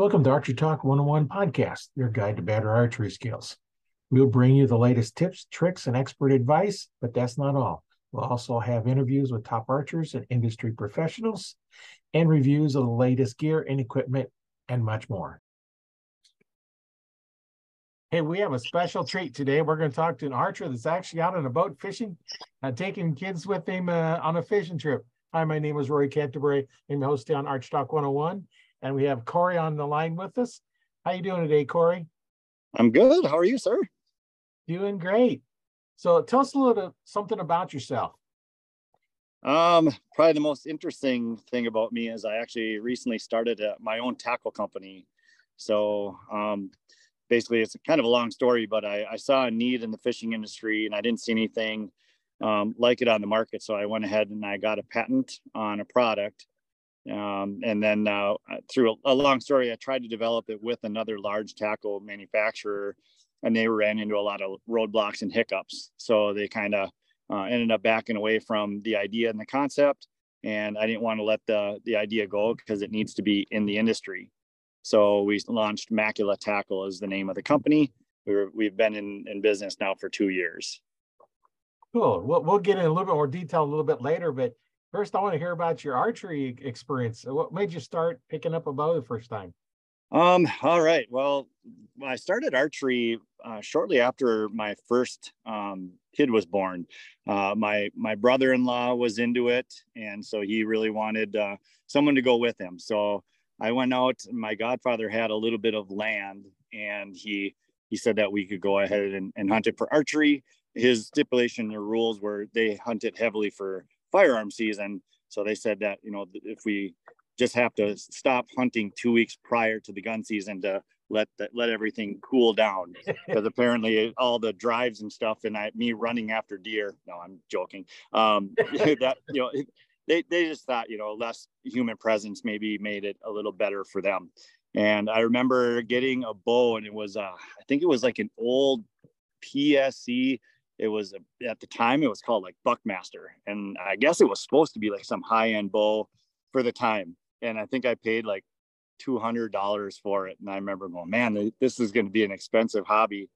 Welcome to Archery Talk 101 podcast, your guide to better archery skills. We'll bring you the latest tips, tricks, and expert advice, but that's not all. We'll also have interviews with top archers and industry professionals and reviews of the latest gear and equipment and much more. Hey, we have a special treat today. We're going to talk to an archer that's actually out on a boat fishing, uh, taking kids with him uh, on a fishing trip. Hi, my name is Rory Canterbury. I'm the host on Arch Talk 101, and we have Corey on the line with us. How you doing today, Corey? I'm good. How are you, sir? Doing great. So tell us a little bit, something about yourself. Um, probably the most interesting thing about me is I actually recently started a, my own tackle company. So um, basically, it's kind of a long story, but I, I, saw a need in the fishing industry and I didn't see anything um, like it on the market. So I went ahead and I got a patent on a product. Um, and then uh, through a, a, long story, I tried to develop it with another large tackle manufacturer, and they ran into a lot of roadblocks and hiccups. So they kind of uh, ended up backing away from the idea and the concept. And I didn't want to let the the idea go because it needs to be in the industry. So we launched Macula Tackle as the name of the company. We were, we've been in, in business now for two years. Cool. We'll, we'll get in a little bit more detail a little bit later, but first I want to hear about your archery experience. What made you start picking up a bow the first time? Um, all right. Well, I started archery uh, shortly after my first um, kid was born. Uh, my my brother-in-law was into it, and so he really wanted uh, someone to go with him. So I went out. My godfather had a little bit of land, and he he said that we could go ahead and, and hunt it for archery his stipulation or rules were they hunted heavily for firearm season. So they said that, you know, if we just have to stop hunting two weeks prior to the gun season to let the, let everything cool down because apparently all the drives and stuff and I, me running after deer. No, I'm joking. Um, that you know they they just thought you know less human presence maybe made it a little better for them. And I remember getting a bow and it was uh, I think it was like an old PSE it was at the time it was called like Buckmaster, and I guess it was supposed to be like some high end bow for the time. And I think I paid like two hundred dollars for it. And I remember going, man, this is going to be an expensive hobby.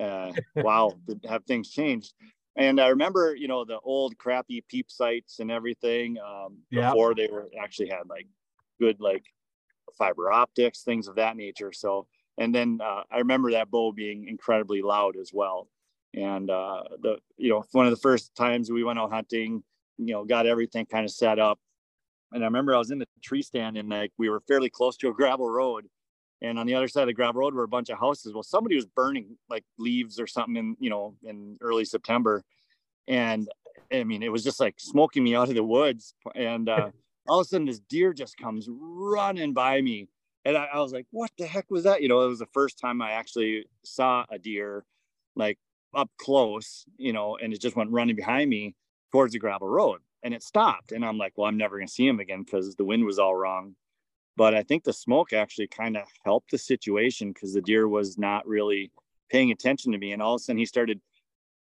Uh, wow, have things changed? And I remember, you know, the old crappy peep sights and everything um, before they were actually had like good like fiber optics, things of that nature. So, and then uh, I remember that bow being incredibly loud as well and uh, the you know one of the first times we went out hunting you know got everything kind of set up. And i remember i was in the tree stand and like we were fairly close to a gravel road. And on the other side of the gravel road were a bunch of houses. Well somebody was burning like leaves or something in you know in early september. And i mean it was just like smoking me out of the woods. And uh, all of a sudden this deer just comes running by me. And I, I was like what the heck was that? You know it was the first time i actually saw a deer like up close, you know, and it just went running behind me towards the gravel road and it stopped. And I'm like, well, I'm never going to see him again because the wind was all wrong. But I think the smoke actually kind of helped the situation because the deer was not really paying attention to me. And all of a sudden he started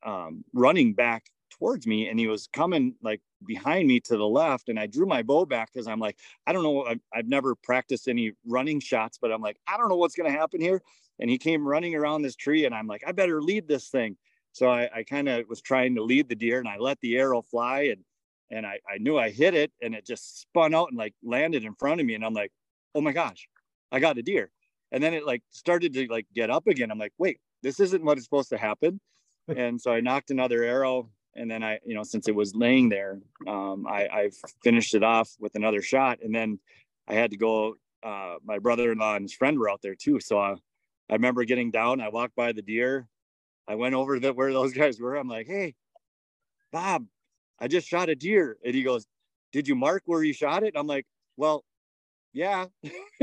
um, running back towards me and he was coming like behind me to the left. And I drew my bow back because I'm like, I don't know. I've, I've never practiced any running shots, but I'm like, I don't know what's going to happen here and he came running around this tree and i'm like i better lead this thing. So i, I kind of was trying to lead the deer and i let the arrow fly and and I, I knew i hit it and it just spun out and like landed in front of me and i'm like oh my gosh i got a deer. And then it like started to like get up again. I'm like wait this isn't what is supposed to happen. And so i nocked another arrow and then i you know since it was laying there um, I, I finished it off with another shot and then i had to go uh, my brother-in-law and his friend were out there too so I, I remember getting down. I walked by the deer. I went over to where those guys were. I'm like, hey, Bob, I just shot a deer. And he goes, Did you mark where you shot it? I'm like, Well, yeah.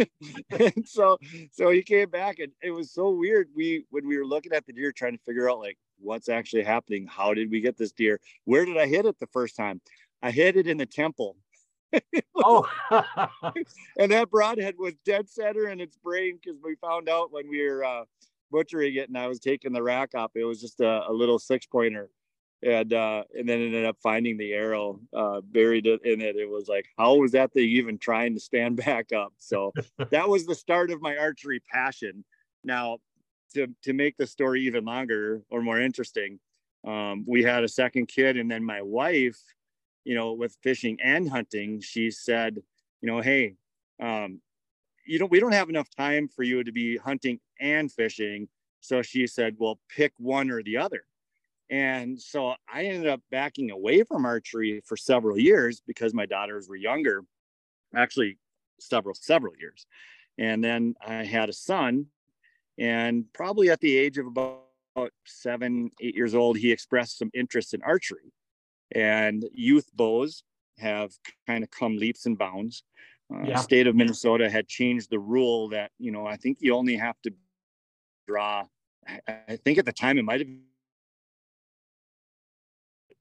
and so so he came back and it was so weird. We when we were looking at the deer trying to figure out like what's actually happening, how did we get this deer? Where did I hit it the first time? I hit it in the temple. Oh, and that broadhead was dead center in its brain because we found out when we were uh, butchering it and I was taking the rack up, it was just a, a little six pointer. and uh, and then ended up finding the arrow uh, buried in it. It was like, how was that thing even trying to stand back up? So that was the start of my archery passion. Now, to to make the story even longer or more interesting, um, we had a second kid, and then my wife, you know, with fishing and hunting, she said, you know, hey, um, you don't we don't have enough time for you to be hunting and fishing. So she said, well, pick one or the other and so I ended up backing away from archery for several years because my daughters were younger, actually several, several years. And then I had a son, and probably at the age of about seven, eight years old, he expressed some interest in archery. And youth bows have kind of come leaps and bounds. Uh, yeah. State of Minnesota had changed the rule that, you know, I think you only have to draw. I think at the time it might have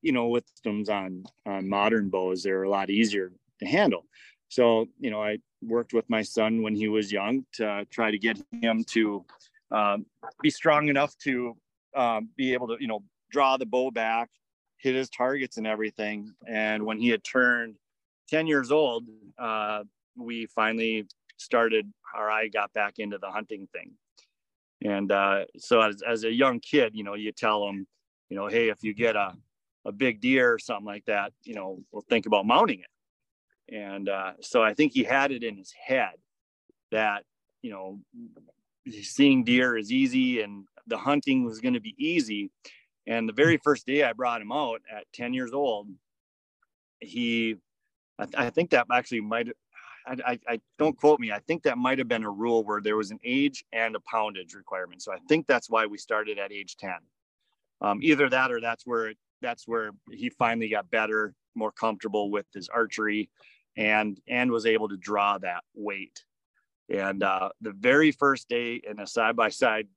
you know, with systems on on modern bows, they're a lot easier to handle. So, you know, I worked with my son when he was young to try to get him to um, be strong enough to um, be able to, you know, draw the bow back, hit his targets and everything. And when he had turned 10 years old, uh, we finally started, or I got back into the hunting thing. And uh, so as, as a young kid, you know, you tell them, you know, hey, if you get a a big deer or something like that, you know, we'll think about mounting it. And uh, so I think he had it in his head that, you know, seeing deer is easy and the hunting was going to be easy. And the very first day I brought him out at 10 years old, he, I, th- I think that actually might, I, I, I, don't quote me. I think that might have been a rule where there was an age and a poundage requirement. So I think that's why we started at age 10. Um, either that or that's where that's where he finally got better, more comfortable with his archery, and and was able to draw that weight. And uh, the very first day in a side by side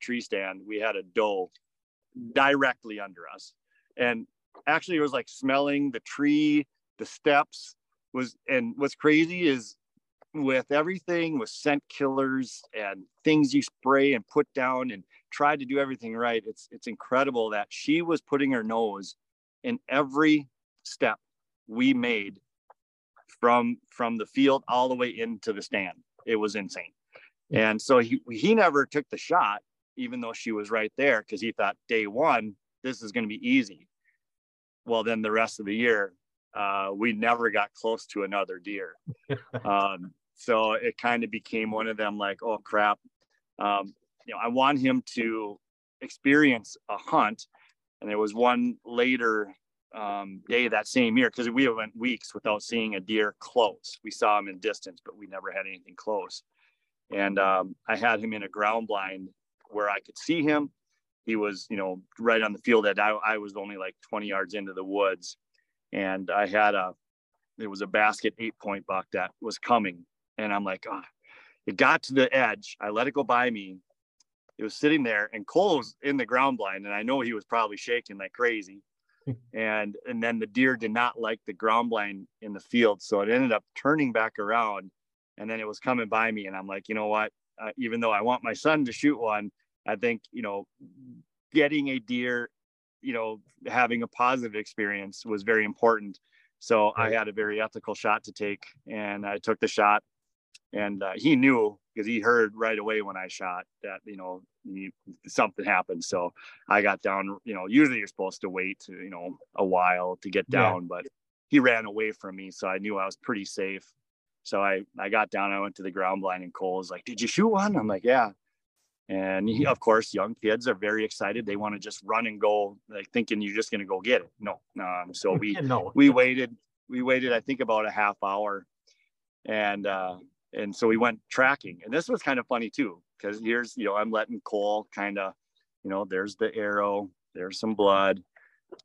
tree stand, we had a doe directly under us, and actually it was like smelling the tree, the steps was. And what's crazy is with everything with scent killers and things you spray and put down and try to do everything right it's it's incredible that she was putting her nose in every step we made from from the field all the way into the stand it was insane and so he he never took the shot even though she was right there because he thought day one this is going to be easy well then the rest of the year uh, we never got close to another deer um, so it kind of became one of them like, oh crap. Um, you know, I want him to experience a hunt. And there was one later um, day that same year because we went weeks without seeing a deer close. We saw him in distance, but we never had anything close. And um, I had him in a ground blind where I could see him. He was, you know, right on the field that I, I was only like 20 yards into the woods. And I had a, there was a basket eight point buck that was coming and I'm like, oh, it got to the edge. I let it go by me. It was sitting there, and Cole was in the ground blind, and I know he was probably shaking like crazy. and and then the deer did not like the ground blind in the field, so it ended up turning back around, and then it was coming by me, and I'm like, you know what? Uh, even though I want my son to shoot one, I think you know, getting a deer, you know, having a positive experience was very important. So right. I had a very ethical shot to take, and I took the shot and uh, he knew because he heard right away when I shot that you know he, something happened. So I got down. You know, usually you're supposed to wait you know a while to get down, yeah. but he ran away from me, so I knew I was pretty safe. So I I got down. I went to the ground blind, and Cole was like, "Did you shoot one?" I'm like, "Yeah." And he, of course, young kids are very excited. They want to just run and go, like thinking you're just going to go get it. No, um, so we no. we waited. We waited, I think, about a half hour, and uh, and so we went tracking and this was kind of funny too because here's you know i'm letting cole kind of you know there's the arrow there's some blood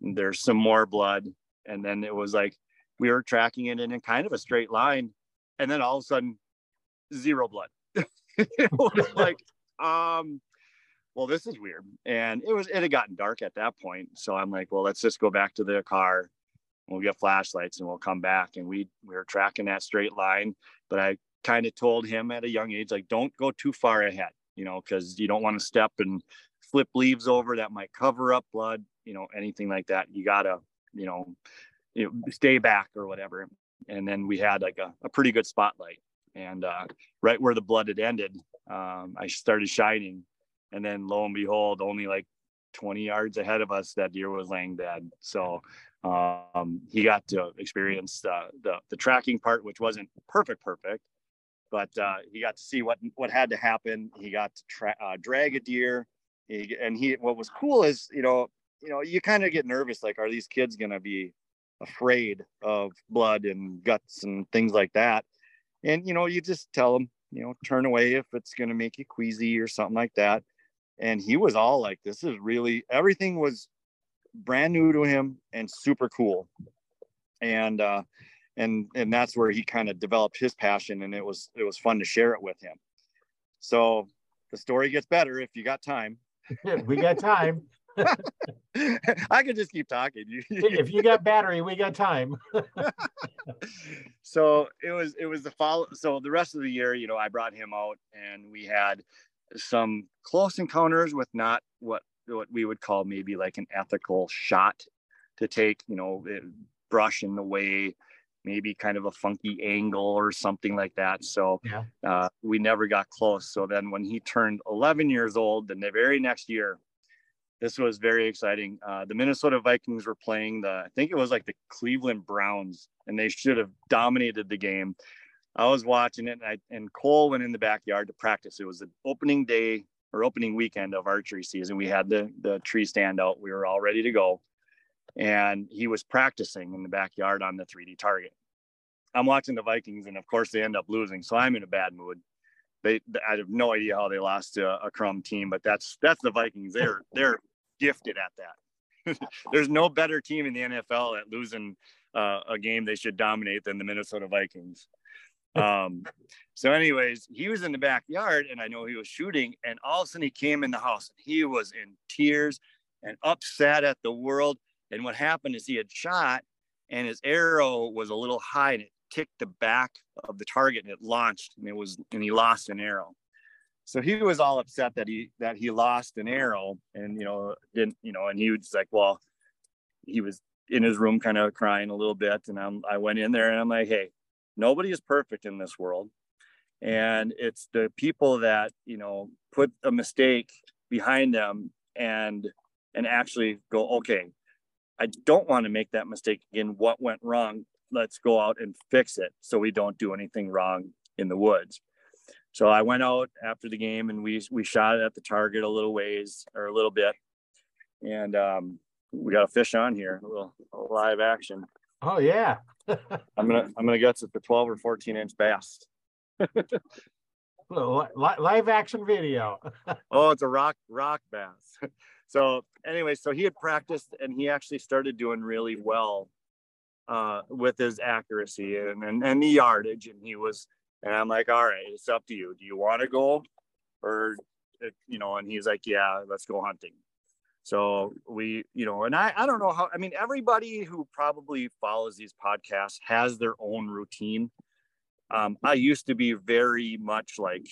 there's some more blood and then it was like we were tracking it in, in kind of a straight line and then all of a sudden zero blood. It was like um well this is weird. And it was it had gotten dark at that point. So i'm like well let's just go back to the car. We'll get flashlights and we'll come back. And we we were tracking that straight line. But i kind of told him at a young age, like, don't go too far ahead, you know, because you don't want to step and flip leaves over that might cover up blood. you know anything like that. You gotta you know you know stay back or whatever and then we had like a, a pretty good spotlight. And uh, right where the blood had ended um, i started shining. And then lo and behold only like 20 yards ahead of us that deer was laying dead. So um, he got to experience uh, the the tracking part which wasn't perfect perfect but uh, he got to see what what had to happen. He got to tra- uh, drag a deer. He, and he what was cool is you know you know you kind of get nervous like are these kids gonna be afraid of blood and guts and things like that. And you know you just tell them you know turn away if it's gonna make you queasy or something like that. And he was all like this is really everything was brand new to him and super cool. And uh and and that's where he kind of developed his passion and it was it was fun to share it with him. So the story gets better if you got time. We got time. I could just keep talking. if you got battery, we got time. so it was it was the follow. So the rest of the year, you know, I brought him out, and we had some close encounters with not what what we would call maybe like an ethical shot to take. You know, brush in the way, maybe kind of a funky angle or something like that. So yeah. uh, we never got close. So then when he turned 11 years old, then the very next year, this was very exciting. Uh, the Minnesota Vikings were playing the, I think it was like the Cleveland Browns, and they should have dominated the game. I was watching it, and, I, and Cole went in the backyard to practice. It was the opening day or opening weekend of archery season. We had the the tree stand out. We were all ready to go and he was practicing in the backyard on the 3D target. I'm watching the Vikings, and of course they end up losing, so I'm in a bad mood. They, I have no idea how they lost to a, a crumb team, but that's that's the Vikings. They're they're gifted at that. There's no better team in the NFL at losing uh, a game they should dominate than the Minnesota Vikings. Um, so, anyways, he was in the backyard, and I know he was shooting, and all of a sudden he came in the house. And he was in tears and upset at the world and what happened is he had shot and his arrow was a little high and it ticked the back of the target and it launched and it was and he lost an arrow. So he was all upset that he that he lost an arrow and you know didn't you know and he was like well he was in his room kind of crying a little bit and I'm, I went in there and I'm like hey nobody is perfect in this world and it's the people that you know put a mistake behind them and and actually go okay I don't want to make that mistake again. What went wrong? Let's go out and fix it so we don't do anything wrong in the woods. So I went out after the game and we we shot at the target a little ways or a little bit, and um, we got a fish on here, a little a live action. Oh yeah. I'm gonna I'm gonna guess it's a 12 or 14 inch bass. live action video. oh, it's a rock rock bass so anyway, so he had practiced and he actually started doing really well uh, with his accuracy and, and, and the yardage. And he was, and I'm like, all right, it's up to you. Do you want to go or, you know, and he's like, yeah, let's go hunting. So we, you know, and I, I don't know how, I mean, everybody who probably follows these podcasts has their own routine. Um, I used to be very much like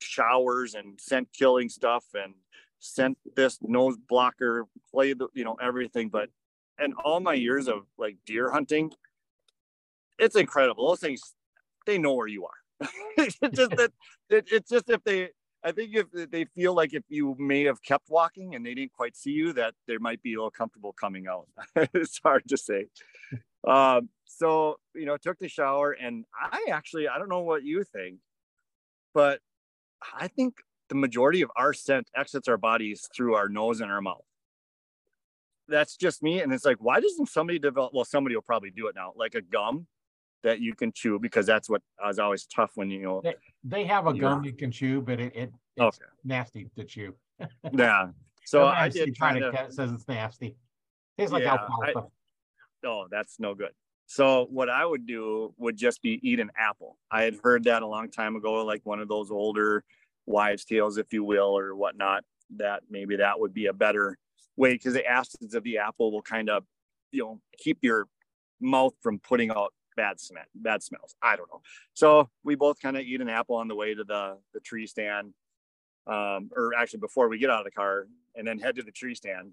showers and scent killing stuff and sent this nose blocker, play the, you know, everything. But and all my years of like deer hunting, it's incredible. Those things, they know where you are. it's just that it, it's just if they I think if they feel like if you may have kept walking and they didn't quite see you, that they might be a little comfortable coming out. it's hard to say. Um, so you know, took the shower, and I actually I don't know what you think, but I think the majority of our scent exits our bodies through our nose and our mouth. That's just me. And it's like, why doesn't somebody develop? Well, somebody will probably do it now, like a gum that you can chew because that's what uh, is always tough when you know they, they have a you gum know. you can chew, but it, it it's okay. nasty to chew. yeah. So I did trying to says it's nasty. Tastes like yeah, alfalfa. I, oh, that's no good. So what I would do would just be eat an apple. I had heard that a long time ago, like one of those older wives' tales, if you will, or whatnot, that maybe that would be a better way because the acids of the apple will kind of, you know, keep your mouth from putting out bad smell, bad smells. I don't know. So we both kind of eat an apple on the way to the the tree stand, um, or actually before we get out of the car, and then head to the tree stand.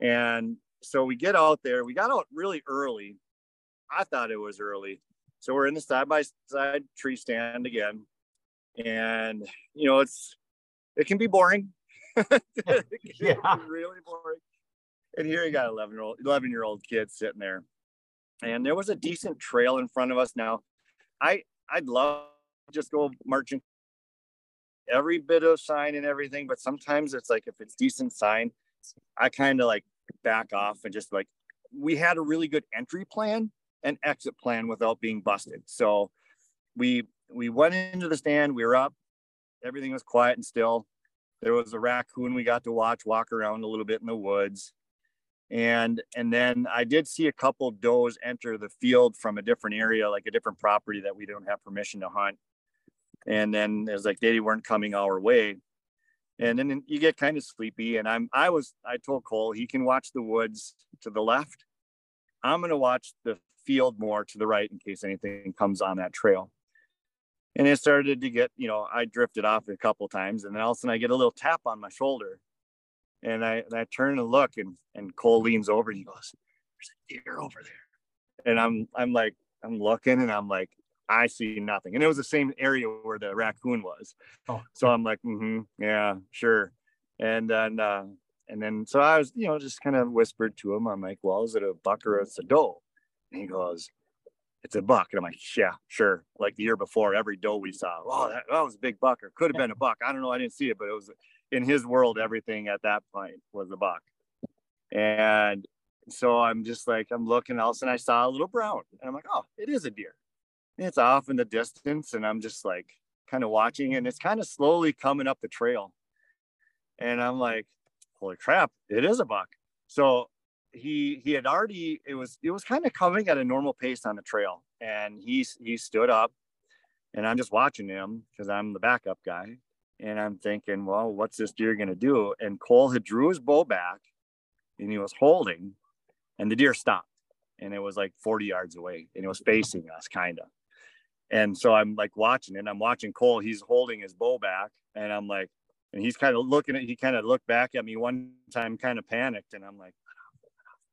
And so we get out there. We got out really early. I thought it was early. So we're in the side by side tree stand again. And, you know, it's, it can be boring. yeah. really boring. And here you got 11 year old, 11 year old kid sitting there. And there was a decent trail in front of us. Now, I, I'd love to just go marching every bit of sign and everything, but sometimes it's like if it's decent sign, I kind of like back off and just like we had a really good entry plan and exit plan without being busted. So we we went into the stand, we were up, everything was quiet and still. There was a raccoon we got to watch walk around a little bit in the woods. And and then I did see a couple does enter the field from a different area, like a different property that we don't have permission to hunt. And then it was like they weren't coming our way and then you get kind of sleepy and i'm i was i told cole he can watch the woods to the left i'm going to watch the field more to the right in case anything comes on that trail and it started to get you know i drifted off a couple times and then all of a sudden i get a little tap on my shoulder and i and i turn and look and and cole leans over and he goes there's a deer over there and i'm i'm like i'm looking and i'm like I see nothing. And it was the same area where the raccoon was. Oh. So I'm like, mm-hmm, yeah, sure. And then, uh, and then, so I was, you know, just kind of whispered to him. I'm like, well, is it a buck or it's a doe? And he goes, it's a buck. And I'm like, yeah, sure. Like the year before, every doe we saw, oh, that, that was a big buck or could have been a buck. I don't know. I didn't see it, but it was in his world, everything at that point was a buck. And so I'm just like, I'm looking, all of a sudden I saw a little brown. And I'm like, oh, it is a deer it's off in the distance and i'm just like kind of watching and it's kind of slowly coming up the trail and i'm like holy crap it is a buck so he he had already it was it was kind of coming at a normal pace on the trail and he he stood up and i'm just watching him because i'm the backup guy and i'm thinking well what's this deer to do and cole had drew his bow back and he was holding and the deer stopped and it was like 40 yards away and it was facing us kind of and so I'm like watching and I'm watching Cole. He's holding his bow back, and I'm like, and he's kind of looking at. He kind of looked back at me one time, kind of panicked, and I'm like,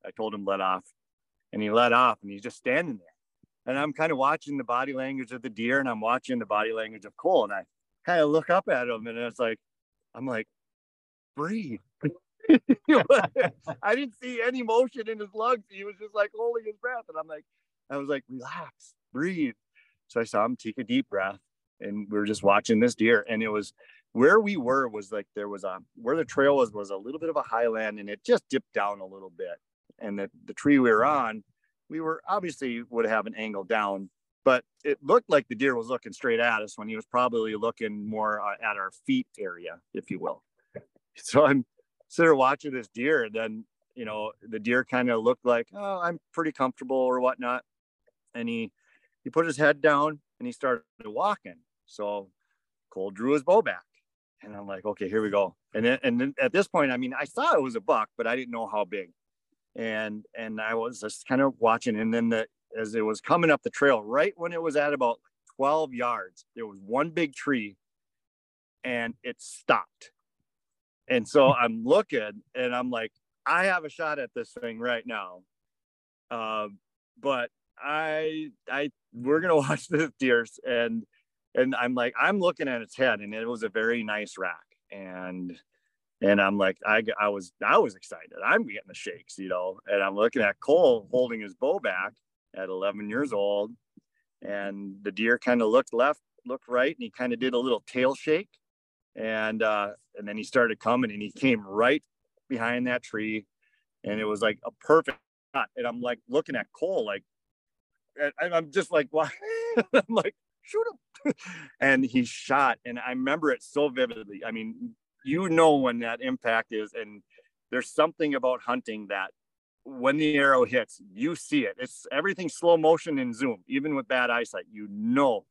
I told him let off, and he let off, and he's just standing there. And I'm kind of watching the body language of the deer, and I'm watching the body language of Cole, and I kind of look up at him, and it's like, I'm like, breathe. I didn't see any motion in his lungs. He was just like holding his breath, and I'm like, I was like, relax, breathe. So I saw him take a deep breath and we were just watching this deer. And it was where we were was like there was a where the trail was was a little bit of a highland and it just dipped down a little bit. And the, the tree we were on, we were obviously would have an angle down, but it looked like the deer was looking straight at us when he was probably looking more uh, at our feet area, if you will. So I'm sitting there watching this deer, and then you know the deer kind of looked like, oh, I'm pretty comfortable or whatnot, and he he put his head down and he started walking. So Cole drew his bow back. And I'm like, okay, here we go. And then, and then at this point, I mean, I thought it was a buck, but I didn't know how big. And and I was just kind of watching. And then the, as it was coming up the trail, right when it was at about 12 yards, there was one big tree and it stopped. And so I'm looking and I'm like, I have a shot at this thing right now. Um, but I I we're gonna watch the deers and and I'm like I'm looking at its head and it was a very nice rack and and I'm like I I was I was excited I'm getting the shakes you know and I'm looking at Cole holding his bow back at 11 years old and the deer kind of looked left looked right and he kind of did a little tail shake and uh and then he started coming and he came right behind that tree and it was like a perfect shot and I'm like looking at Cole like and I'm just like, why? I'm like, shoot him. and he shot. And I remember it so vividly. I mean, you know when that impact is. And there's something about hunting that when the arrow hits, you see it. It's everything slow motion and zoom, even with bad eyesight, you know.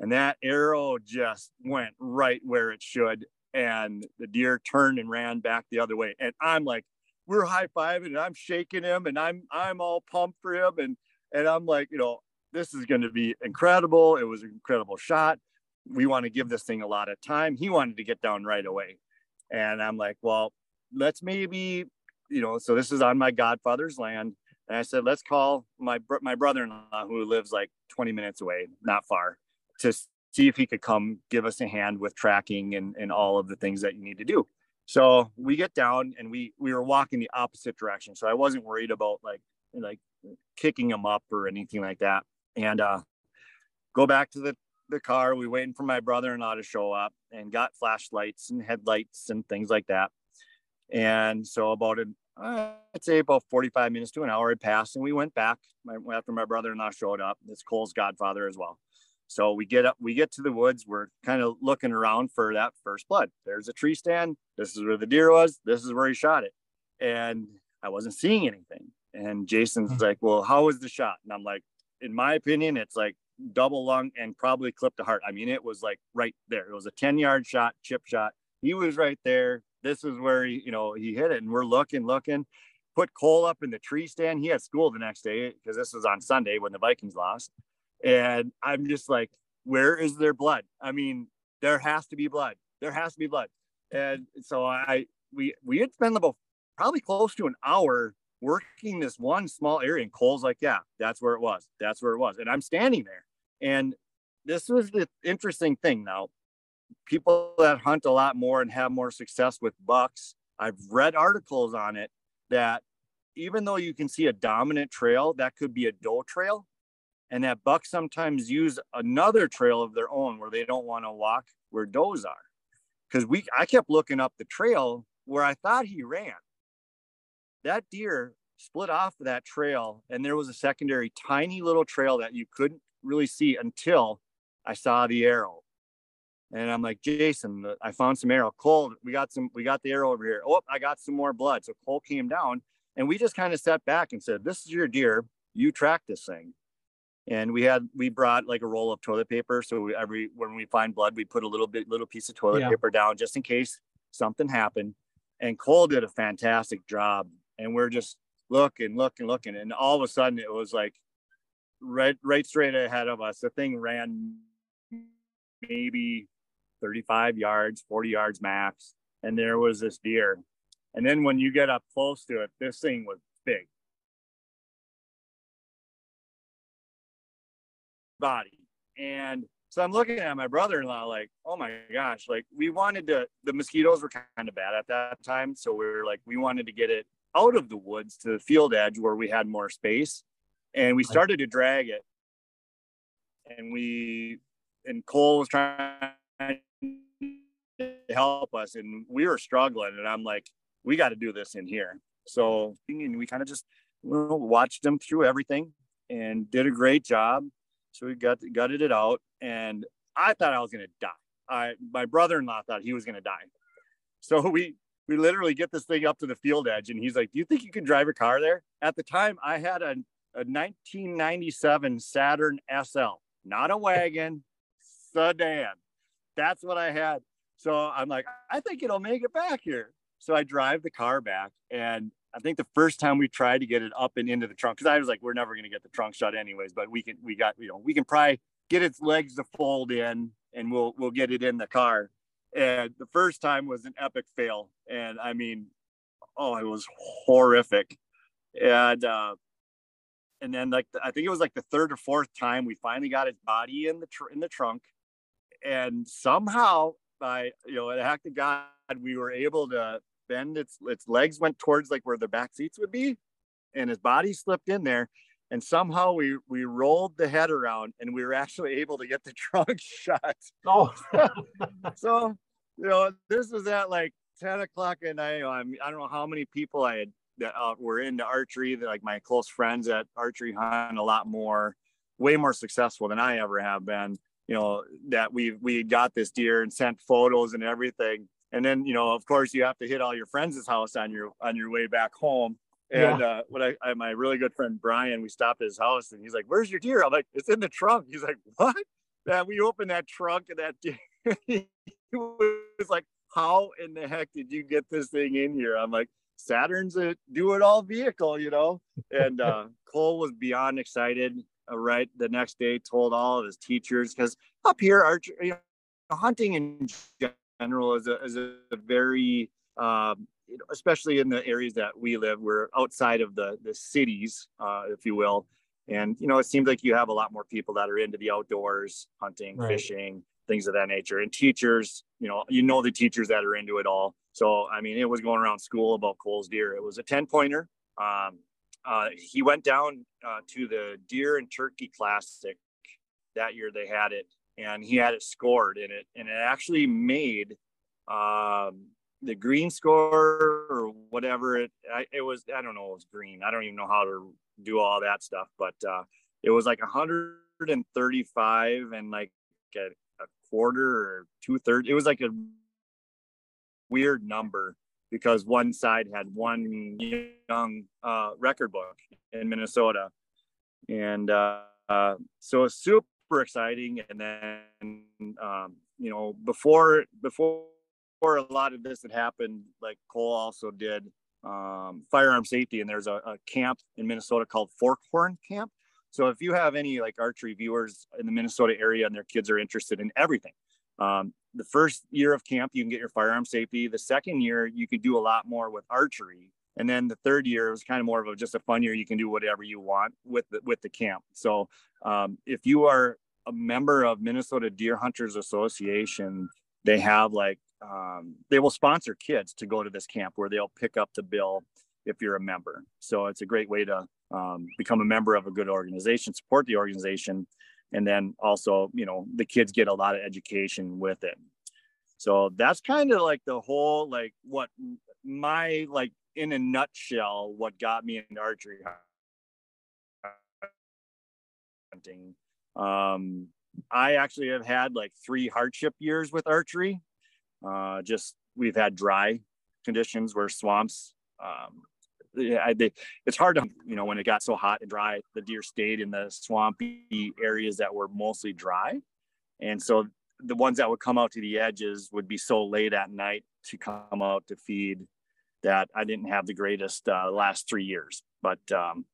And that arrow just went right where it should. And the deer turned and ran back the other way. And I'm like, we're high fiving and I'm shaking him and I'm I'm all pumped for him. And and I'm like, you know, this is going to be incredible. It was an incredible shot. We want to give this thing a lot of time. He wanted to get down right away. And I'm like, well, let's maybe you know, so this is on my godfather's land. And I said, let's call my my brother-in-law who lives like 20 minutes away, not far, to see if he could come give us a hand with tracking and, and all of the things that you need to do. So we get down and we we were walking the opposite direction. So I wasn't worried about like like kicking him up or anything like that. And uh go back to the the car. We waiting for my brother-in-law to show up and got flashlights and headlights and things like that. And so about an uh, I'd say about 45 minutes to an hour had passed and we went back after my brother-in-law showed up. It's Cole's godfather as well. So we get up, we get to the woods. We're kind of looking around for that first blood. There's a tree stand. This is where the deer was. This is where he shot it. And I wasn't seeing anything. And Jason's mm-hmm. like, well, how was the shot? And I'm like, in my opinion, it's like double lung and probably clipped the heart. I mean, it was like right there. It was a 10 yard shot, chip shot. He was right there. This is where he, you know, he hit it. And we're looking, looking. Put Cole up in the tree stand. He had school the next day because this was on Sunday when the Vikings lost. And I'm just like, where is their blood? I mean, there has to be blood. There has to be blood. And so I we we had spent about probably close to an hour working this one small area. And Cole's like, yeah, that's where it was. That's where it was. And I'm standing there. And this was the interesting thing now. People that hunt a lot more and have more success with bucks, I've read articles on it that even though you can see a dominant trail, that could be a doe trail. And that bucks sometimes use another trail of their own where they don't want to walk where does are. Because we I kept looking up the trail where I thought he ran. That deer split off of that trail and there was a secondary tiny little trail that you couldn't really see until I saw the arrow. And I'm like, Jason, I found some arrow. Cole, we got some, we got the arrow over here. Oh, I got some more blood. So Cole came down and we just kind of sat back and said, This is your deer. You track this thing. And we had we brought like a roll of toilet paper. So we, every when we find blood, we put a little bit little piece of toilet yeah. paper down just in case something happened. And Cole did a fantastic job. And we're just looking, looking, looking. And all of a sudden it was like right right straight ahead of us. The thing ran maybe 35 yards, 40 yards max, and there was this deer. And then when you get up close to it, this thing was big. Body. And so I'm looking at my brother-in-law like, oh my gosh, like we wanted to the mosquitoes were kind of bad at that time. So we were like, we wanted to get it out of the woods to the field edge where we had more space and we started to drag it. And we and cole was trying to help us and we were struggling and i'm like we got to do this in here. So and we kind of just you know, watched them through everything and did a great job. So we got gutted it out and i thought i was going to die. I my brother-in-law thought he was going to die. So we we literally get this thing up to the field edge and he's like do you think you can drive a car there? At the time i had a a 1997 Saturn SL, not a wagon, sedan. That's what I had. So I'm like, I think it'll make it back here. So I drive the car back. And I think the first time we tried to get it up and into the trunk, because I was like, we're never going to get the trunk shut anyways, but we can, we got, you know, we can probably get its legs to fold in and we'll, we'll get it in the car. And the first time was an epic fail. And I mean, oh, it was horrific. And, uh, and then like I think it was like the third or fourth time we finally got his body in the tr- in the trunk, and somehow by you know an act of God we were able to bend its its legs went towards like where the back seats would be, and his body slipped in there, and somehow we we rolled the head around and we were actually able to get the trunk shut. Oh, so you know this was at like 10 o'clock at night. I, mean, I don't know how many people I had that uh, were into archery, that like my close friends at archery hunt a lot more, way more successful than I ever have been. You know that we we got this deer and sent photos and everything, and then you know of course you have to hit all your friends' house on your on your way back home. And yeah. uh, what I, I, my really good friend Brian, we stopped at his house and he's like, "Where's your deer?" I'm like, "It's in the trunk." He's like, "What?" And we opened that trunk and that deer. he was like, "How in the heck did you get this thing in here?" I'm like, Saturn's a do it all vehicle, you know. And uh, Cole was beyond excited. Uh, right the next day, told all of his teachers because up here, archery, you know, hunting in general is a is a very um, especially in the areas that we live, we're outside of the the cities, uh, if you will. And you know, it seems like you have a lot more people that are into the outdoors, hunting, right. fishing, things of that nature. And teachers, you know, you know the teachers that are into it all. So I mean, it was going around school about Cole's deer. It was a 10 pointer. Um, uh, he went down uh, to the deer and turkey classic that year they had it and he had it scored in it and it actually made um, the green score or whatever it I, it was i don't know it was green i don't even know how to do all that stuff but uh, it was like 135 and like a, a quarter or two thirds it was like a weird number because one side had one young uh, record book in minnesota. And uh, uh, so super exciting. And then um, you know before before before a lot of this had happened, like Cole also did um, firearm safety, and there's a, a, camp in Minnesota called Forkhorn Camp. So if you have any like archery viewers in the Minnesota area and their kids are interested in everything, um, the first year of camp you can get your firearm safety. The second year you can do a lot more with archery, and then the third year was kind of more of a, just a fun year. You can do whatever you want with the, with the camp. So um, if you are a member of Minnesota Deer Hunters Association, they have like um, they will sponsor kids to go to this camp where they'll pick up the bill if you're a member. So it's a great way to um, become a member of a good organization, support the organization, and then also, you know, the kids get a lot of education with it. So that's kind of like the whole, like what my, like in a nutshell, what got me into archery hunting. Um, I actually have had like three hardship years with archery. Uh, just we've had dry conditions where swamps. Um, yeah, they, it's hard to you know when it got so hot and dry, the deer stayed in the swampy areas that were mostly dry, and so the ones that would come out to the edges would be so late at night to come out to feed that I didn't have the greatest uh, last three years. But um,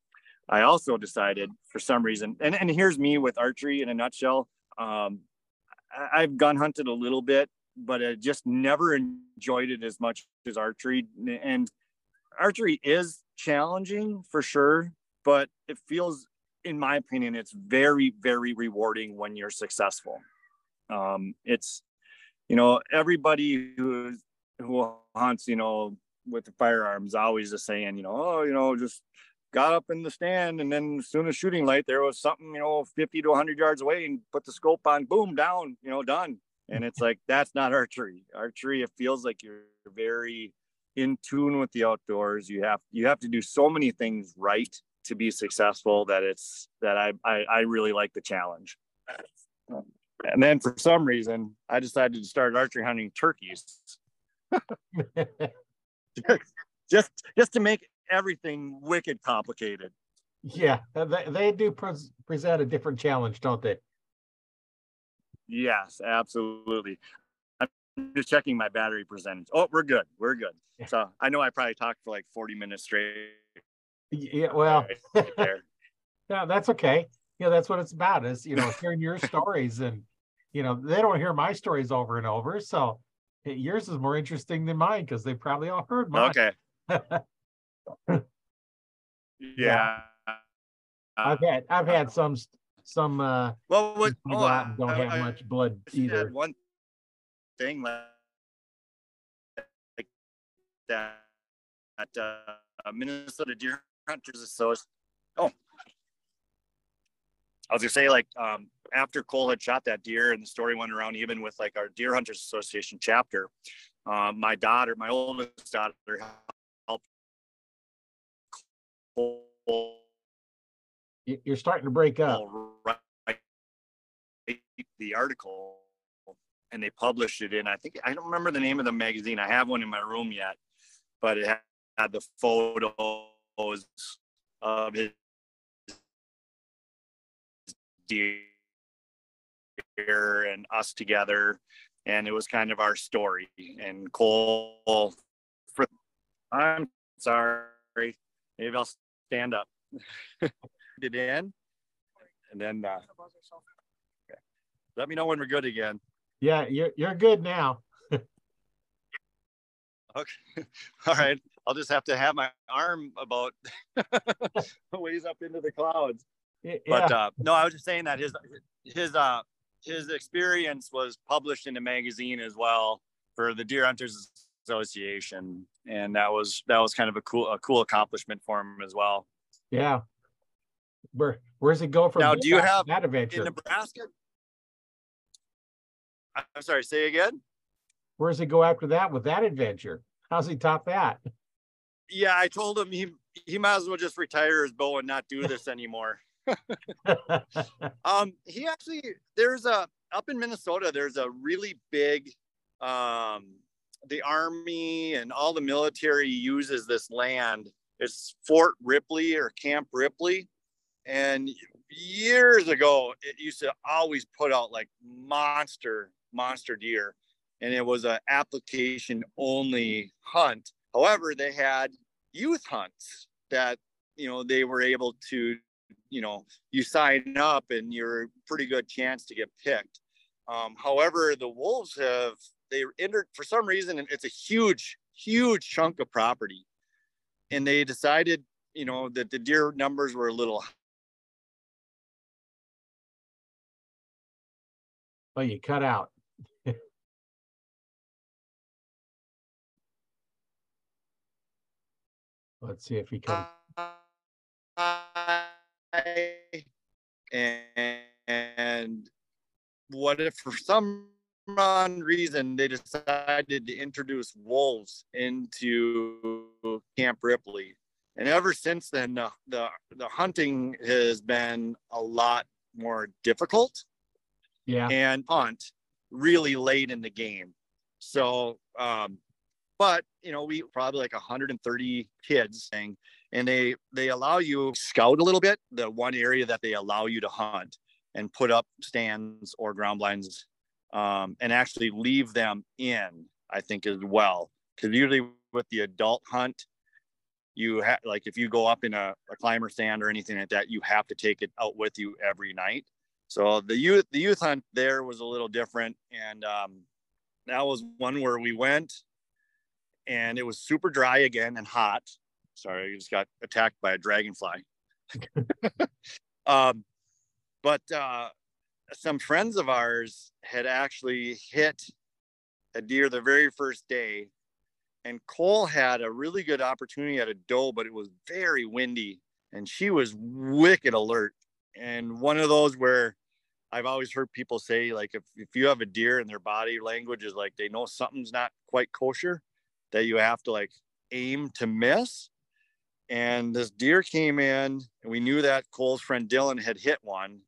I also decided for some reason, and, and here's me with archery in a nutshell. Um, I've gun hunted a little bit but I just never enjoyed it as much as archery. And archery is challenging for sure, but it feels, in my opinion, it's very, very rewarding when you're successful. Um, it's, you know, everybody who who hunts, you know, with the firearms always just saying, you know, oh, you know, just got up in the stand and then as soon as shooting light, there was something, you know, 50 to 100 yards away and put the scope on, boom, down, you know, done and it's like that's not archery archery it feels like you're very in tune with the outdoors. You have you have to do so many things right to be successful that it's that i i, I really like the challenge. And then for some reason i decided to start archery hunting turkeys. Just just to make everything wicked complicated. Yeah they, they do pre- present a different challenge don't they? Yes, absolutely. Just checking my battery percentage. Oh, we're good. We're good. So I know I probably talked for like 40 minutes straight. Yeah, well, right yeah, that's okay. Know, that's what it's about is, you know, hearing your stories and, you know, they don't hear my stories over and over. So yours is more interesting than mine because they probably all heard mine. Okay. yeah. I've had, I've had some some uh well what oh, don't I, have I, much blood either. One thing like, like that at uh, Minnesota Deer Hunters Association. Oh, I was gonna say like um, after Cole had shot that deer and the story went around even with like our Deer Hunters Association chapter. Um, my daughter, my oldest daughter, helped Cole you're starting to break up. Write the article and they published it in, I think, I don't remember the name of the magazine. I have one in my room yet, but it had the photos of his deer and us together. And it was kind of our story. And Cole, for, I'm sorry, maybe I'll stand up. it in, and then uh, okay. let me know when we're good again. Yeah, you're you're good now. Okay. All right. I'll just have to have my arm about ways up into the clouds. Yeah. But uh, no, I was just saying that his his uh his experience was published in a magazine as well for the Deer Hunters Association, and that was that was kind of a cool a cool accomplishment for him as well. Yeah. Where where's it go from now? Do you have that adventure in Nebraska? I'm sorry. Say again. Where does he go after that with that adventure? How's he top that? Yeah, I told him he he might as well just retire his bow and not do this anymore. um, he actually there's a up in Minnesota. There's a really big um, the army and all the military uses this land. It's Fort Ripley or Camp Ripley, and years ago it used to always put out like monster monster deer and it was an application only hunt. However they had youth hunts that you know they were able to you know you sign up and you're pretty good chance to get picked. Um, however the wolves have they entered for some reason and it's a huge huge chunk of property. And they decided you know that the deer numbers were a little Oh, you cut out. Let's see if he comes. And what if for some reason they decided to introduce wolves into Camp Ripley? And ever since then, the, the, the hunting has been a lot more difficult yeah. and hunt really late in the game. So, um, but you know, we probably like 130 kids and they they allow you scout a little bit the one area that they allow you to hunt and put up stands or ground blinds um, and actually leave them in. I think as well because usually with the adult hunt, you have like if you go up in a, a climber stand or anything like that, you have to take it out with you every night. So the youth the youth hunt there was a little different, and um, that was one where we went, and it was super dry again and hot. Sorry, I just got attacked by a dragonfly. um, but uh, some friends of ours had actually hit a deer the very first day, and Cole had a really good opportunity at a doe, but it was very windy, and she was wicked alert. And one of those where I've always heard people say like if, if you have a deer and their body language is like they know something's not quite kosher, that you have to like aim to miss. And this deer came in and we knew that Cole's friend Dylan had hit one,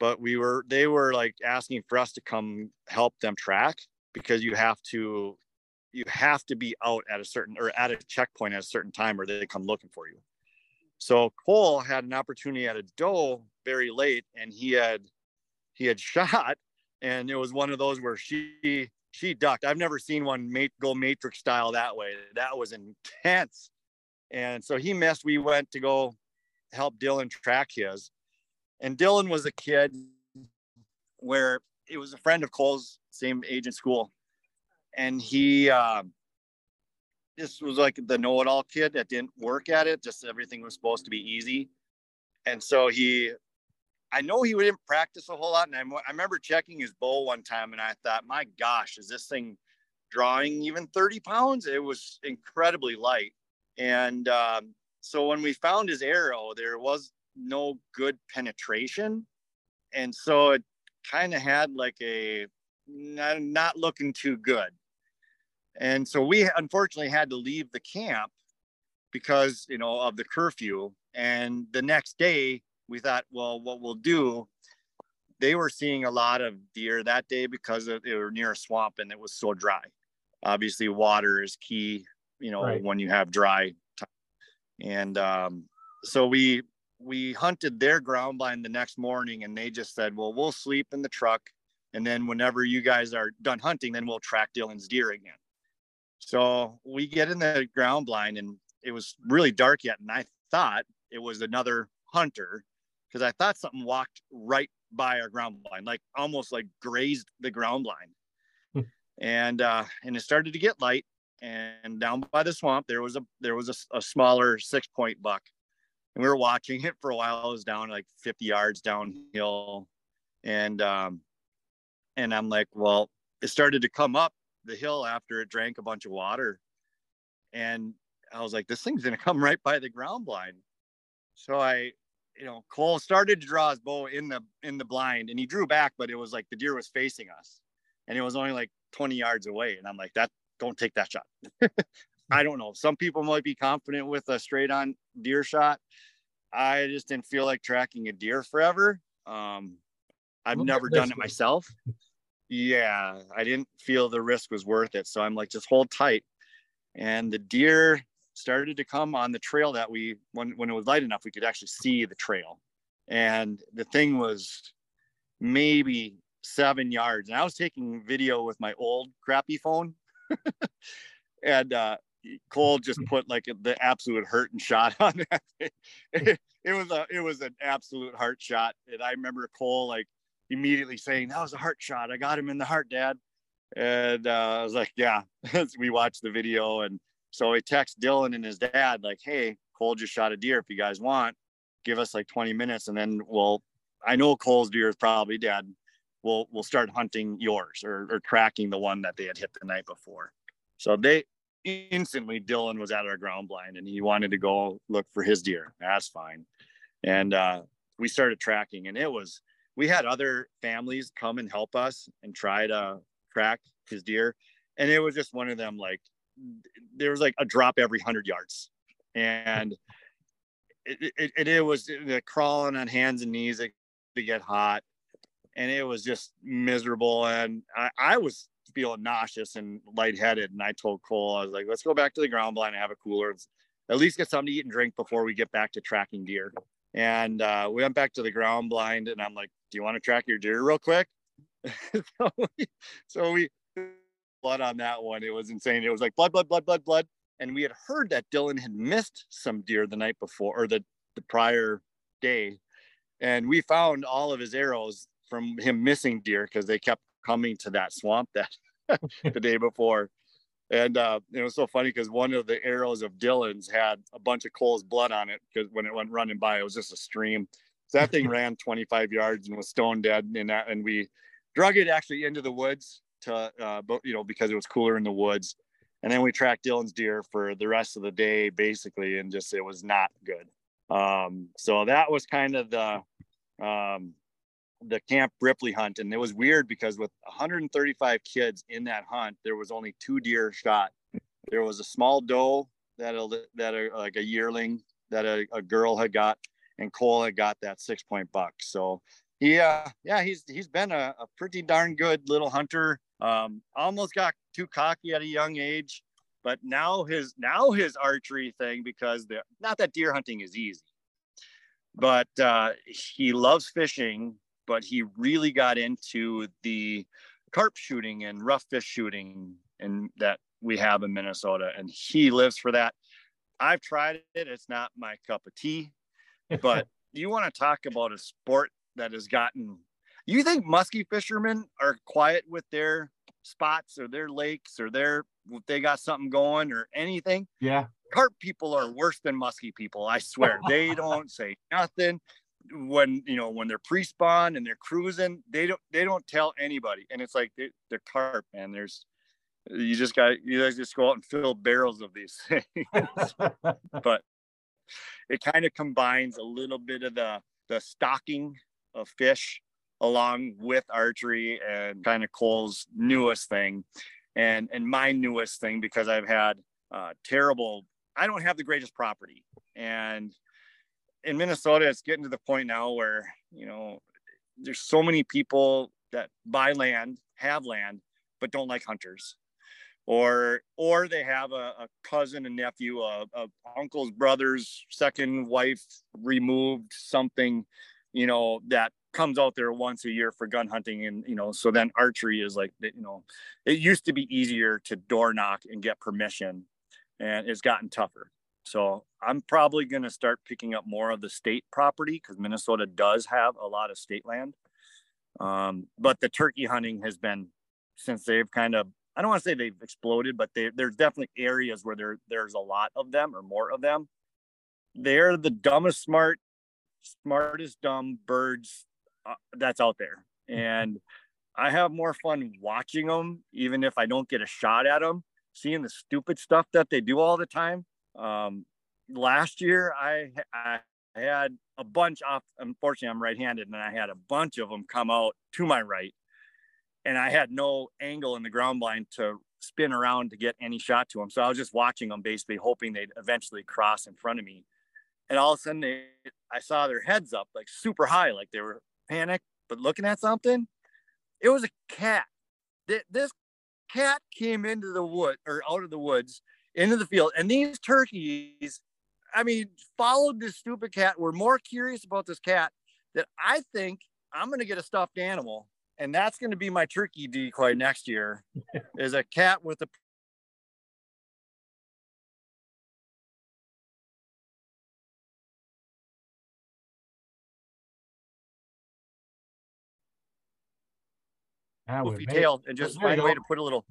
but we were they were like asking for us to come help them track because you have to you have to be out at a certain or at a checkpoint at a certain time or they come looking for you. So Cole had an opportunity at a doe very late and he had he had shot and it was one of those where she she ducked. I've never seen one mate go matrix style that way. That was intense. And so he missed. We went to go help dylan track his. And dylan was a kid where it was a friend of cole's same age in school. And he uh, this was like the know-it-all kid that didn't work at it. Just everything was supposed to be easy. And so he I know he didn't practice a whole lot. And I, I remember checking his bow one time and I thought, my gosh, is this thing drawing even 30 pounds? It was incredibly light. And um, so when we found his arrow, there was no good penetration. And so it kind of had like a not, not looking too good. And so we unfortunately had to leave the camp because, you know, of the curfew. And the next day, we thought, well, what we'll do, they were seeing a lot of deer that day because of, they were near a swamp and it was so dry. Obviously, water is key, you know, right. when you have dry. Time. And um, so we we hunted their ground blind the next morning, and they just said, well, we'll sleep in the truck, and then whenever you guys are done hunting, then we'll track Dylan's deer again. So we get in the ground blind, and it was really dark yet, and I thought it was another hunter because I thought something walked right by our ground blind, like almost like grazed the ground blind. Hmm. and uh, and it started to get light. and down by the swamp there was a there was a, a smaller six point buck and we were watching it for a while it was down like 50 yards downhill and um and i'm like well it started to come up the hill after it drank a bunch of water and i was like this thing's gonna come right by the ground blind so i you know cole started to draw his bow in the in the blind and he drew back but it was like the deer was facing us and it was only like 20 yards away and i'm like that don't take that shot. I don't know. Some people might be confident with a straight on deer shot. I just didn't feel like tracking a deer forever. Um, I've never done it myself. Yeah, I didn't feel the risk was worth it. So I'm like, just hold tight. And the deer started to come on the trail that we, when, when it was light enough, we could actually see the trail. And the thing was maybe seven yards. And I was taking video with my old crappy phone and uh, Cole just hmm. put like the absolute hurt and shot on that. It, it, was a it was an absolute heart shot, and I remember Cole like immediately saying, "That was a heart shot. I got him in the heart, Dad." And uh, I was like, "Yeah." we watched the video, and so I text Dylan and his dad like, "Hey, Cole just shot a deer. If you guys want, give us like 20 minutes, and then we'll." I know Cole's deer is probably dead we'll we'll start hunting yours or, or tracking the one that they had hit the night before. So they instantly Dylan was at our ground blind and he wanted to go look for his deer. That's fine. And uh, we started tracking and it was we had other families come and help us and try to track his deer. And it was just one of them like there was like a drop every hundred yards. And it, it, it, it was crawling on hands and knees to get hot and it was just miserable. And I, I was feeling nauseous and lightheaded. And I told Cole, I was like, let's go back to the ground blind and have a cooler. At least get something to eat and drink before we get back to tracking deer. And uh, we went back to the ground blind, and I'm like, "Do you want to track your deer real quick?" so, we, so we blood on that one. It was insane. It was like blood, blood, blood, blood, blood. And we had heard that Dylan had missed some deer the night before or the the prior day, and we found all of his arrows from him missing deer because they kept coming to that swamp that the day before. And uh, it was so funny because one of the arrows of Dylan's had a bunch of Cole's blood on it because when it went running by, it was just a stream. So that thing ran 25 yards and was stone dead. And that, and we drug it actually into the woods to, uh, you know, because it was cooler in the woods. And then we tracked Dylan's deer for the rest of the day, basically, and just it was not good. Um, so that was kind of the um, the Camp Ripley hunt, and it was weird because with 135 kids in that hunt, there was only two deer shot. There was a small doe that a, that a, like a yearling that a, a girl had got, and Cole had got that six point buck. So yeah, uh, yeah, he's he's been a, a pretty darn good little hunter. Um, almost got too cocky at a young age, but now his now his archery thing because the not that deer hunting is easy, but uh, he loves fishing but he really got into the carp shooting and rough fish shooting and that we have in Minnesota and he lives for that. I've tried it. It's not my cup of tea, but you want to talk about a sport that has gotten you think muskie fishermen are quiet with their spots or their lakes or their they got something going or anything? Yeah. Carp people are worse than muskie people. I swear. they don't say nothing when you know when they're pre-spawn and they're cruising they don't they don't tell anybody and it's like they, they're carp man there's you just got you guys just go out and fill barrels of these things but it kind of combines a little bit of the the stocking of fish along with archery and kind of Cole's newest thing and and my newest thing because I've had uh, terrible I don't have the greatest property and in Minnesota, it's getting to the point now where, you know, there's so many people that buy land, have land, but don't like hunters. Or, or they have a, a cousin and nephew, a, a uncle's brother's second wife removed something, you know, that comes out there once a year for gun hunting and you know so then archery is like you know it used to be easier to door knock and get permission and it's gotten tougher so I'm probably going to start picking up more of the state property because Minnesota does have a lot of state land. Um, but the turkey hunting has been since they've kind of I don't want to say they've exploded, but they, there's definitely areas where there there's a lot of them or more of them. They're the dumbest smart, smartest dumb birds uh, that's out there, and I have more fun watching them, even if I don't get a shot at them, seeing the stupid stuff that they do all the time. Um, last year, I, I had a bunch off. Unfortunately, I'm right-handed, and I had a bunch of them come out to my right, and I had no angle in the ground blind to spin around to get any shot to them. So I was just watching them, basically hoping they'd eventually cross in front of me. And all of a sudden, they, I saw their heads up like super high, like they were panicked, but looking at something. It was a cat. This cat came into the wood or out of the woods into the field, and these turkeys I mean, followed this stupid cat. We're more curious about this cat that I think I'm going to get a stuffed animal, and that's going to be my turkey decoy next year. is a cat with a poofy tail and just find a way to put a little.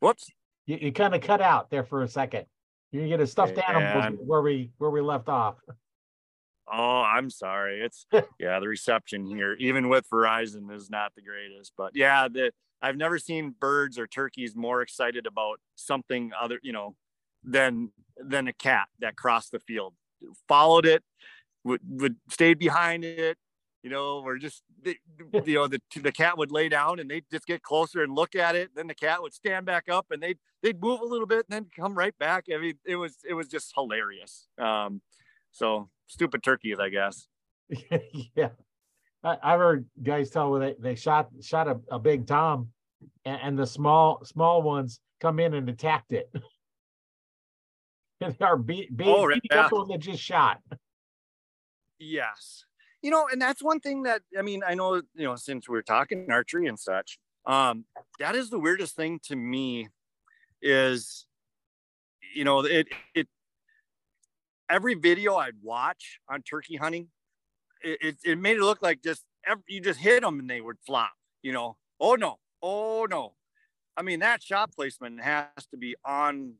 Whoops. You, you kind of cut out there for a second. You get a stuffed animal where we where we left off. Oh, I'm sorry. It's yeah, the reception here, even with Verizon, is not the greatest. But yeah, the I've never seen birds or turkeys more excited about something other, you know, than than a cat that crossed the field, followed it, would would stayed behind it, you know, or just you know the the cat would lay down and they'd just get closer and look at it. Then the cat would stand back up and they'd they'd move a little bit and then come right back. I mean, it was it was just hilarious. Um, so stupid turkeys, I guess. yeah, I, I heard guys tell where they, they shot shot a, a big tom, and, and the small small ones come in and attacked it. and they are beat, beat, oh, beat yeah. that just shot. Yes, you know, and that's one thing that I mean, I know, you know, since we are talking archery and such, um, that is the weirdest thing to me is, you know, it it every video I'd watch on turkey hunting, it, it, it made it look like just every, you just hit them and they would flop, you know. Oh no, oh no. I mean, that shot placement has to be on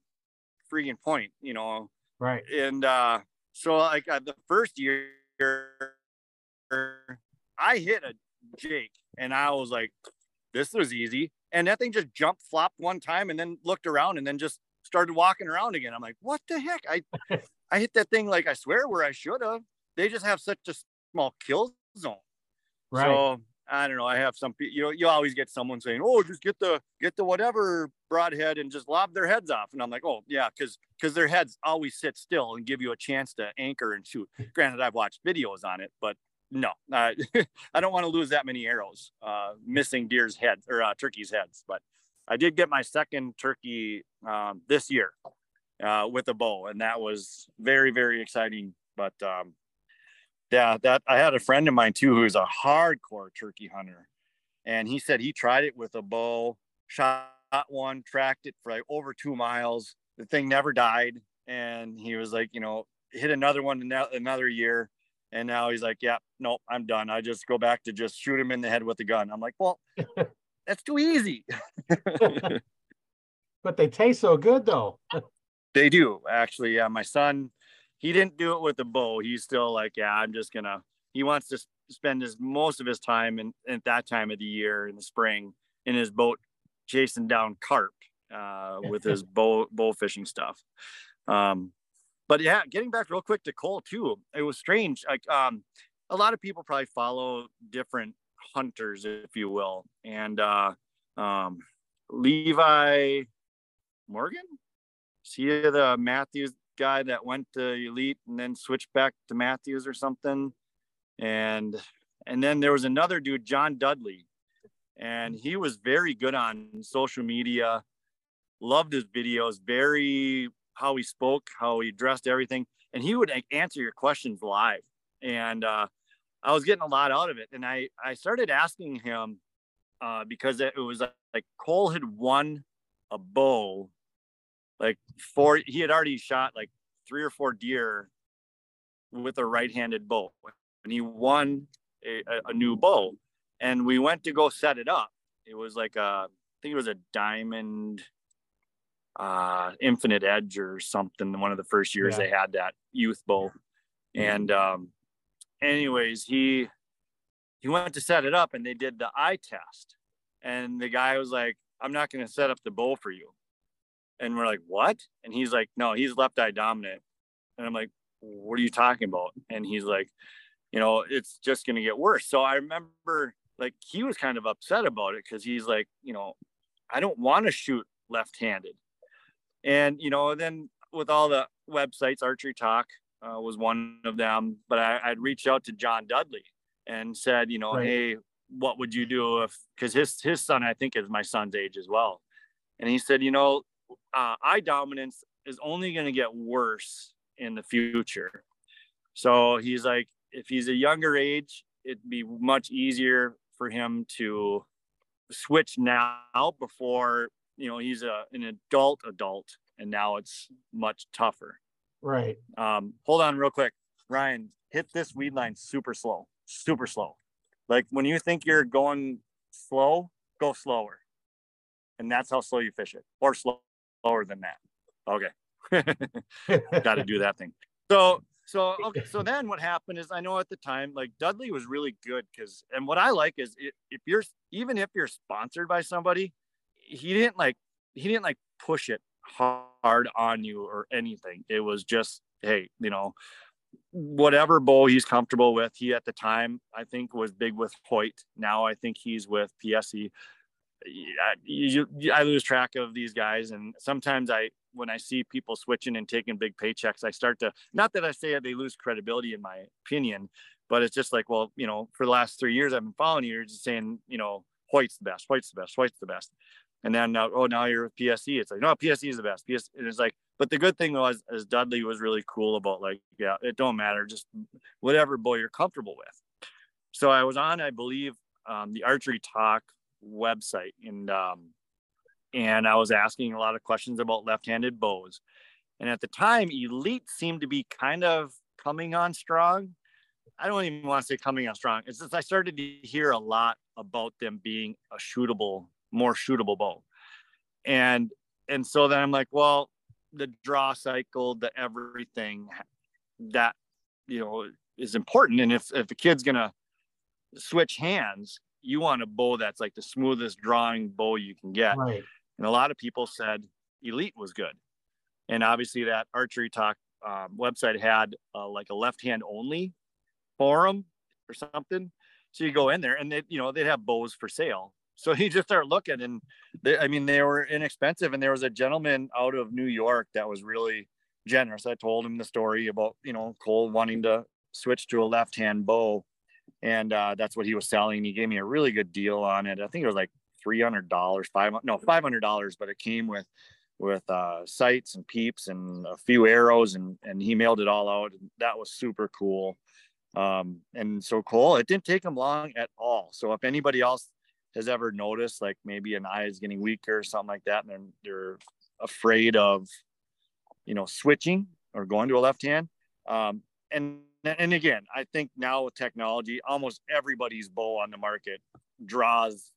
freaking point, you know. Right. And uh so like uh, the first year I hit a Jake and I was like, this was easy. And that thing just jumped, flopped one time and then looked around and then just started walking around again. I'm like, what the heck? I I hit that thing like I swear where I should have. They just have such a small kill zone. Right. So I don't know. I have some you know, you always get someone saying, Oh, just get the get the whatever broadhead and just lob their heads off. And I'm like, oh yeah, because because their heads always sit still and give you a chance to anchor and shoot. Granted, I've watched videos on it, but no, uh, I don't want to lose that many arrows, uh, missing deer's heads or uh, turkey's heads. But I did get my second turkey um, this year uh, with a bow, and that was very, very exciting. But um, yeah, that I had a friend of mine too who's a hardcore turkey hunter, and he said he tried it with a bow, shot one, tracked it for like over two miles. The thing never died, and he was like, you know, hit another one another year and now he's like, yeah, nope, I'm done. I just go back to just shoot him in the head with a gun. I'm like, well, that's too easy. but they taste so good though. they do actually. Yeah. My son, he didn't do it with the bow. He's still like, yeah, I'm just gonna, he wants to spend his most of his time in at that time of the year in the spring in his boat chasing down carp uh, with his bow bow fishing stuff. Um, but yeah, getting back real quick to Cole too, it was strange. Like um, a lot of people probably follow different hunters, if you will, and uh, um, Levi Morgan, see the Mathews guy that went to Elite and then switched back to Mathews or something, and and then there was another dude, John Dudley, and he was very good on social media. Loved his videos, very how he spoke, how he dressed, everything, and he would answer your questions live. And uh, I was getting a lot out of it, and I I started asking him uh, because it, was like, Cole had won a bow, like four. He had already shot like three or four deer with a right-handed bow, and he won a, a, new bow. And we went to go set it up. It was like a think it was a diamond uh infinite edge or something one of the first years yeah. they had that youth bow and um anyways he he went to set it up and they did the eye test. And the guy was like i'm not going to set up the bowl for you. And we're like what? And he's like no he's left eye dominant. And i'm like what are you talking about? And he's like you know it's just going to get worse. So i remember like he was kind of upset about it because he's like you know i don't want to shoot left-handed and you know then with all the websites archery talk uh, was one of them but I, i'd reached out to john dudley and said you know right. hey what would you do if because his his son i think is my son's age as well and he said you know uh, eye dominance is only going to get worse in the future so he's like if he's a younger age it'd be much easier for him to switch now before you know he's a an adult adult and now it's much tougher. Right. Um hold on real quick. Ryan hit this weed line super slow super slow. Like when you think you're going slow go slower. And that's how slow you fish it or slow, slower than that. Okay. Got to do that thing. So so okay so then what happened is i know at the time like dudley was really good because and what i like is if you're even if you're sponsored by somebody he didn't like he didn't like push it hard on you or anything. It was just, hey, you know, whatever bow he's comfortable with. He at the time I think was big with Hoyt. Now I think he's with PSE. I, you, I lose track of these guys, and sometimes I when I see people switching and taking big paychecks, I start to not that I say they lose credibility in my opinion, but it's just like, well, you know, for the last three years I've been following you, you're just saying, you know, Hoyt's the best, Hoyt's the best, Hoyt's the best. And then now, oh, now you're with PSE. It's like, no, PSE is the best. PS, and it's like, but the good thing was, is Dudley was really cool about like, yeah, it don't matter, just whatever boy you're comfortable with. So I was on, I believe, um, the Archery Talk website, and um, and I was asking a lot of questions about left-handed bows. And at the time, Elite seemed to be kind of coming on strong. I don't even want to say coming on strong. It's just I started to hear a lot about them being a shootable more shootable bow. And and so then I'm like, well, the draw cycle, the everything that you know is important. And if if a kid's gonna switch hands, you want a bow that's like the smoothest drawing bow you can get. Right. And a lot of people said Elite was good. And obviously that archery talk um, website had uh, like a left hand only forum or something. So you go in there and they, you know, they'd have bows for sale. So he just started looking, and they, I mean, they were inexpensive. And there was a gentleman out of New York that was really generous. I told him the story about you know Cole wanting to switch to a left-hand bow, and uh, that's what he was selling. He gave me a really good deal on it. I think it was like three hundred dollars, five no five hundred dollars, but it came with with uh, sights and peeps and a few arrows, and and he mailed it all out. That was super cool. Um, and so Cole, it didn't take him long at all. So if anybody else has ever noticed like maybe an eye is getting weaker or something like that and they're, they're afraid of you know switching or going to a left hand. Um, and and again i think now with technology almost everybody's bow on the market draws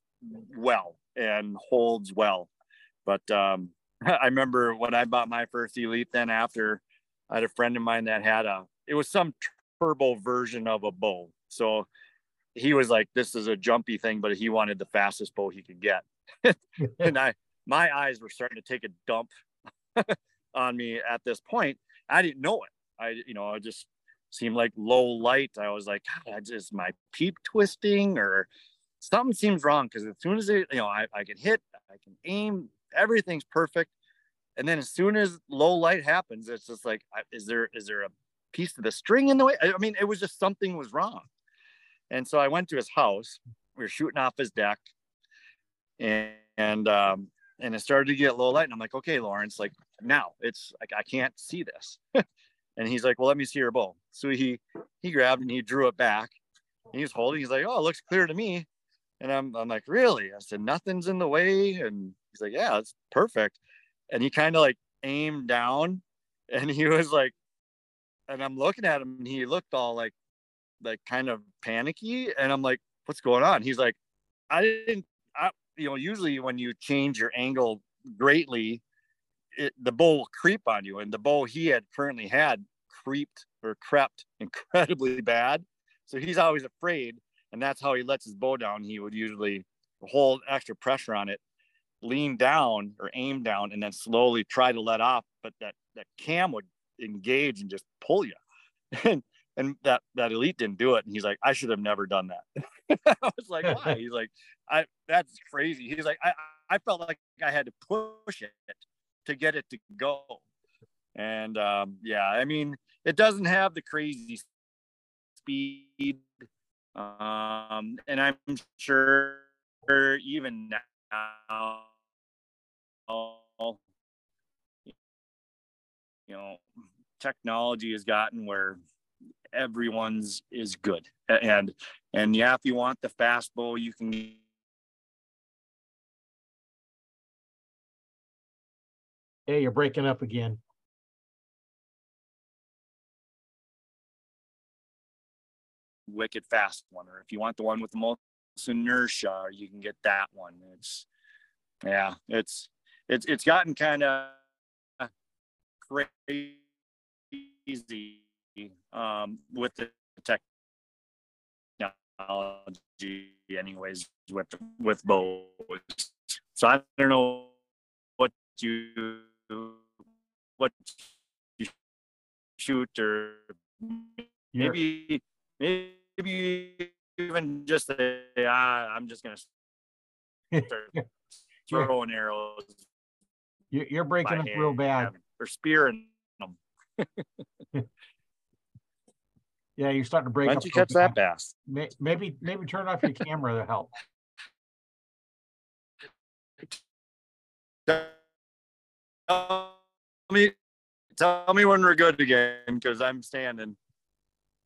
well and holds well. But um, i remember when i bought my first elite then after i had a friend of mine that had a it was some turbo version of a bow. So he was like, this is a jumpy thing, but he wanted the fastest bow he could get. and I, my eyes were starting to take a dump on me at this point. I didn't know it. I, you know, I just seemed like low light. I was like, God, is my peep twisting or something seems wrong? Cause as soon as it, you know, I, I can hit, I can aim, everything's perfect. And then as soon as low light happens, it's just like, is there, is there a piece of the string in the way? I mean, it was just something was wrong. And so I went to his house. We were shooting off his deck, and and um, and it started to get low light. And I'm like, okay, Lawrence, like now it's like I can't see this. and he's like, well, let me see your bow. So he he grabbed and he drew it back. And he was holding. He's like, oh, it looks clear to me. And I'm I'm like, really? I said, nothing's in the way. And he's like, yeah, it's perfect. And he kind of like aimed down, and he was like, and I'm looking at him, and he looked all like like kind of panicky and i'm like what's going on he's like i didn't I, you know, usually when you change your angle greatly, it, the bow will creep on you. And the bow he had currently had creeped or crept incredibly bad. So he's always afraid. And that's how he lets his bow down. He would usually hold extra pressure on it, lean down or aim down, and then slowly try to let off. But that, that cam would engage and just pull you. and and that that elite didn't do it. And he's like i should have never done that. I was like why? He's like i that's crazy. He's like i i felt like i had to push it to get it to go. And um yeah i mean it doesn't have the crazy speed um and i'm sure even now you know technology has gotten where everyone's is good. And and yeah, if you want the fast bow, you can Hey, you're breaking up again. Wicked fast one, or if you want the one with the most inertia, you can get that one. It's yeah, it's it's it's gotten kind of crazy um, with the technology, anyways, with with bows. So I don't know what you what you shoot or maybe maybe even just say ah, I'm just gonna throwing arrows. You're breaking up real bad. Or spearing them. Yeah, you're starting to break Why don't you catch that bass? Maybe maybe turn off your camera to help. Tell me, tell me when we're good again, because I'm standing.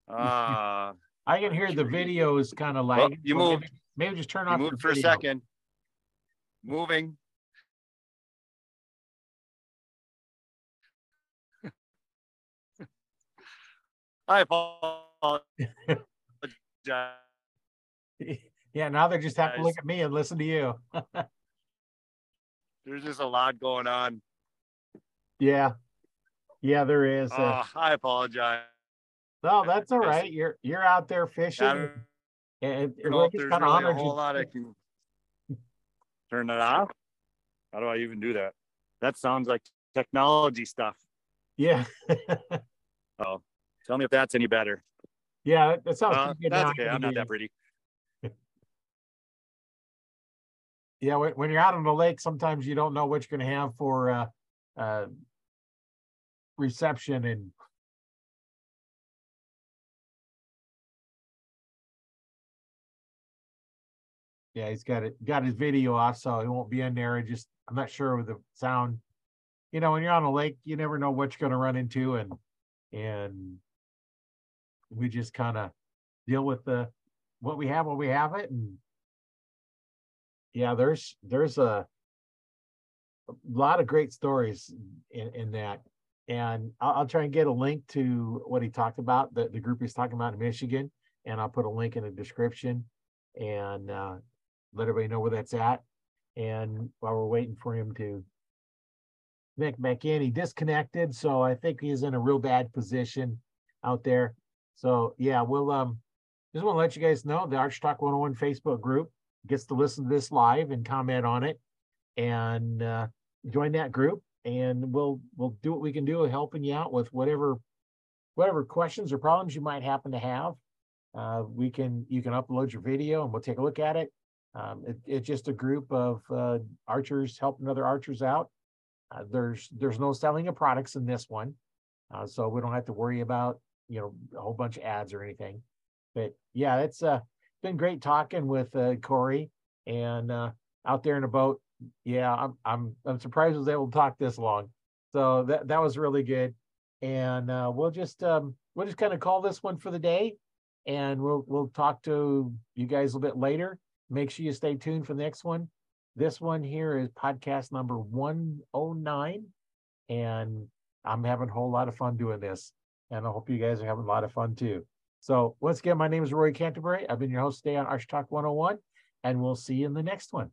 Uh, I can hear the video is kind of like well, you moved. Maybe, maybe, just turn off. Moved for video. a second. Moving. I apologize. yeah, now they just have to look at me and listen to you. There's just a lot going on. Yeah. Yeah, there is. Uh, oh, I apologize. No, that's all right. You're you're out there fishing. and it, it really kind of really a whole lot I can turn it off. How do I even do that? That sounds like technology stuff. Yeah. oh, Tell me if that's any better. Yeah, that sounds uh, good. That's okay. I'm not that pretty. yeah, when you're out on the lake, sometimes you don't know what you're going to have for uh, uh, reception and yeah, he's got it got his video off, so he won't be in there. just I'm not sure with the sound. You know, when you're on a lake, you never know what you're going to run into, and and we just kind of deal with the what we have when we have it and yeah there's there's a, a lot of great stories in, in that. And I'll, I'll, try and get a link to what he talked about the, the group he's talking about in michigan and i'll put a link in the description and uh, let everybody know where that's at. And while we're waiting for him to Nick back in he disconnected so i think he's in a real bad position out there so yeah, we'll um just want to let you guys know the Archery Talk 101 Facebook group gets to listen to this live and comment on it and uh, join that group and we'll we'll do what we can do helping you out with whatever whatever questions or problems you might happen to have. Uh, we can you can upload your video and we'll take a look at it. Um, it it's just a group of uh, archers helping other archers out. Uh, there's there's no selling of products in this one, uh, so we don't have to worry about you know a whole bunch of ads or anything. But yeah, it's uh been great talking with uh, Corey and uh, out there in a boat. Yeah, I'm I'm I'm surprised I was able to talk this long. So that that was really good. And uh, we'll just um, we'll just kind of call this one for the day, and we'll we'll talk to you guys a little bit later. Make sure you stay tuned for the next one. This one here is podcast number 109, and I'm having a whole lot of fun doing this and I hope you guys are having a lot of fun too. So once again, my name is Roy Canterbury. I've been your host today on Archery Talk 101, and we'll see you in the next one.